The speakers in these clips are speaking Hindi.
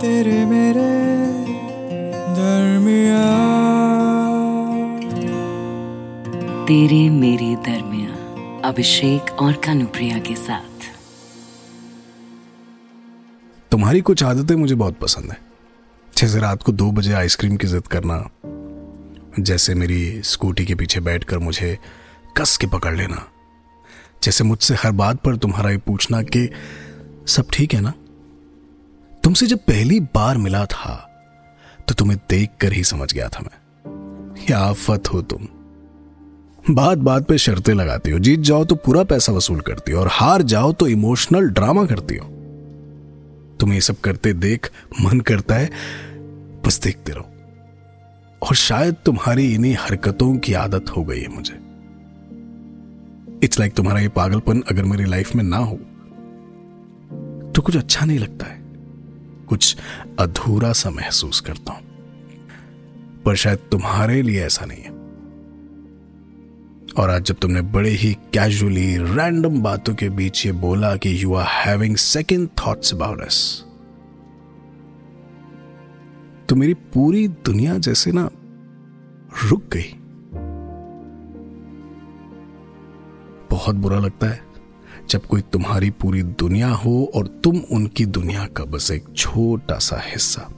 तेरे मेरे दरमिया तेरे मेरे दरमिया अभिषेक और कानुप्रिया के साथ। तुम्हारी कुछ आदतें मुझे बहुत पसंद है। जैसे रात को दो बजे आइसक्रीम की जिद करना जैसे मेरी स्कूटी के पीछे बैठकर मुझे कस के पकड़ लेना जैसे मुझसे हर बात पर तुम्हारा ये पूछना कि सब ठीक है ना? तुमसे जब पहली बार मिला था तो तुम्हें देख कर ही समझ गया था मैं। या आफत हो तुम। बात बात पे शर्तें लगाती हो, जीत जाओ तो पूरा पैसा वसूल करती हो, और हार जाओ तो इमोशनल ड्रामा करती हो। तुम्हें ये सब करते देख मन करता है, बस देखते रहो। और शायद तुम्हारी इन्हीं हरकतों की आदत हो गई है मुझे। इट्स लाइक like तुम्हारा ये पागलपन अगर मेरी लाइफ में ना हो तो कुछ अच्छा नहीं लगता है। कुछ अधूरा सा महसूस करता हूँ। पर शायद तुम्हारे लिए ऐसा नहीं है। और आज जब तुमने बड़े ही कैजुअली रैंडम बातों के बीच ये बोला कि you are having second thoughts about us तो मेरी पूरी दुनिया जैसे ना रुक गई। बहुत बुरा लगता है। जब कोई तुम्हारी पूरी दुनिया हो और तुम उनकी दुनिया का बस एक छोटा सा हिस्सा।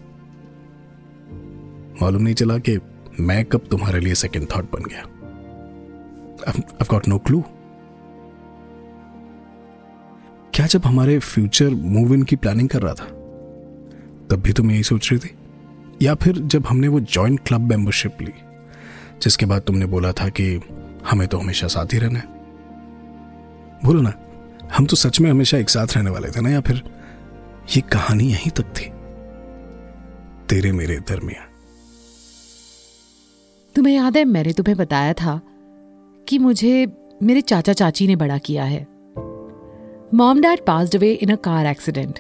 मालूम नहीं चला कि मैं कब तुम्हारे लिए सेकंड थॉट बन गया। I've got no clue. क्या जब हमारे फ्यूचर मूव इन की प्लानिंग कर रहा था, तब भी तुम यही सोच रही थी? या फिर जब हमने वो जॉइंट क्लब मेंबरशिप ली, जिसके बाद तुमने बोला था कि हमें तो हमेशा साथ ही रहना है? बोलो ना, हम तो सच में हमेशा एक साथ रहने वाले थे ना या फिर ये कहानी यहीं तक थी? तेरे मेरे दरमिया तुम्हें याद है, मैंने तुम्हें बताया था कि मुझे, मेरे चाचा चाची ने बड़ा किया है। Mom dad passed away in a car accident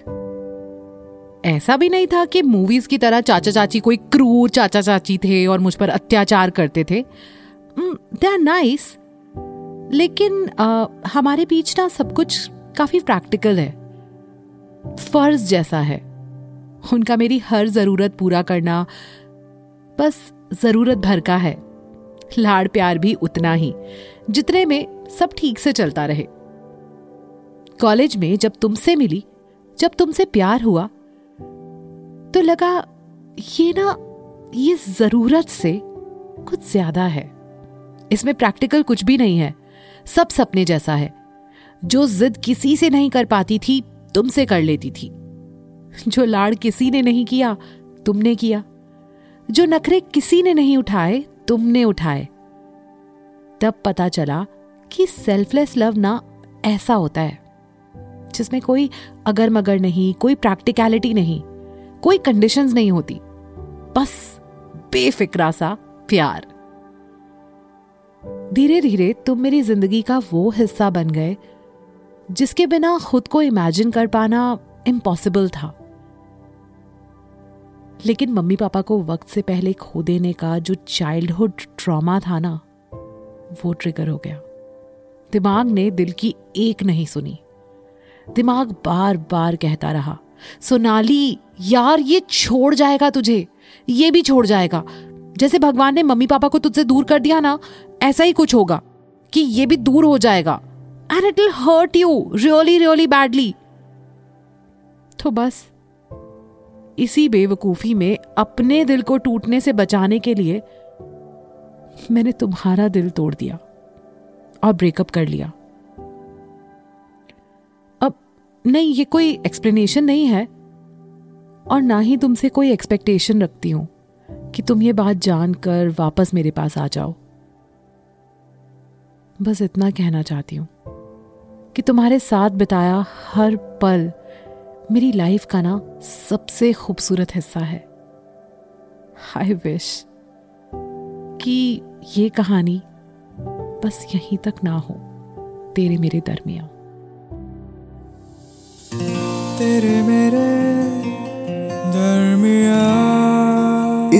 ऐसा भी नहीं था कि मूवीज़ की तरह चाचा चाची कोई क्रूर चाचा चाची थे और मुझ पर अत्याचार करते थे। दे आर नाइस लेकिन आ, हमारे बीच ना सब कुछ काफ़ी प्रैक्टिकल है। फ़र्ज़ जैसा है। उनका मेरी हर ज़रूरत पूरा करना बस ज़रूरत भर का है। लाड़ प्यार भी उतना ही जितने में सब ठीक से चलता रहे। कॉलेज में जब तुमसे मिली जब तुमसे प्यार हुआ तो लगा ये ना ये ज़रूरत से कुछ ज़्यादा है। इसमें प्रैक्टिकल कुछ भी नहीं है। सब सपने जैसा है। जो जिद किसी से नहीं कर पाती थी, तुमसे कर लेती थी। जो लाड़ किसी ने नहीं किया, तुमने किया। जो नखरे किसी ने नहीं उठाए, तुमने उठाए। तब पता चला कि सेल्फलेस लव ना ऐसा होता है, जिसमें कोई अगर मगर नहीं, कोई प्रैक्टिकलिटी नहीं, कोई कंडीशंस नहीं होती। बस बेफिक्रा सा प्यार। धीरे धीरे तुम मेरी ज़िंदगी का वो हिस्सा बन गए, जिसके बिना खुद को इमेजिन कर पाना इम्पॉसिबल था। लेकिन मम्मी पापा को वक्त से पहले खो देने का जो चाइल्डहुड ट्रॉमा था ना, वो ट्रिगर हो गया। दिमाग ने दिल की एक नहीं सुनी। दिमाग बार बार कहता रहा, सोनाली, यार ये छोड़ जाएगा तुझे, ये भी छोड़ जाएगा। जैसे भगवान ने मम्मी पापा को तुझसे दूर कर दिया ना, ऐसा ही कुछ होगा कि ये भी दूर हो जाएगा। And it will hurt you really really badly तो बस, इसी बेवकूफ़ी में अपने दिल को टूटने से बचाने के लिए मैंने तुम्हारा दिल तोड़ दिया और ब्रेकअप कर लिया। अब नहीं, ये कोई एक्सप्लेनेशन नहीं है और ना ही तुमसे कोई एक्सपेक्टेशन रखती हूँ। कि तुम ये बात जानकर वापस मेरे पास आ जाओ। बस इतना कहना चाहती हूँ कि तुम्हारे साथ बिताया हर पल मेरी लाइफ का ना सबसे खूबसूरत हिस्सा है। आई विश कि ये कहानी बस यहीं तक ना हो, तेरे मेरे दरमिया तेरे मेरे दरमिया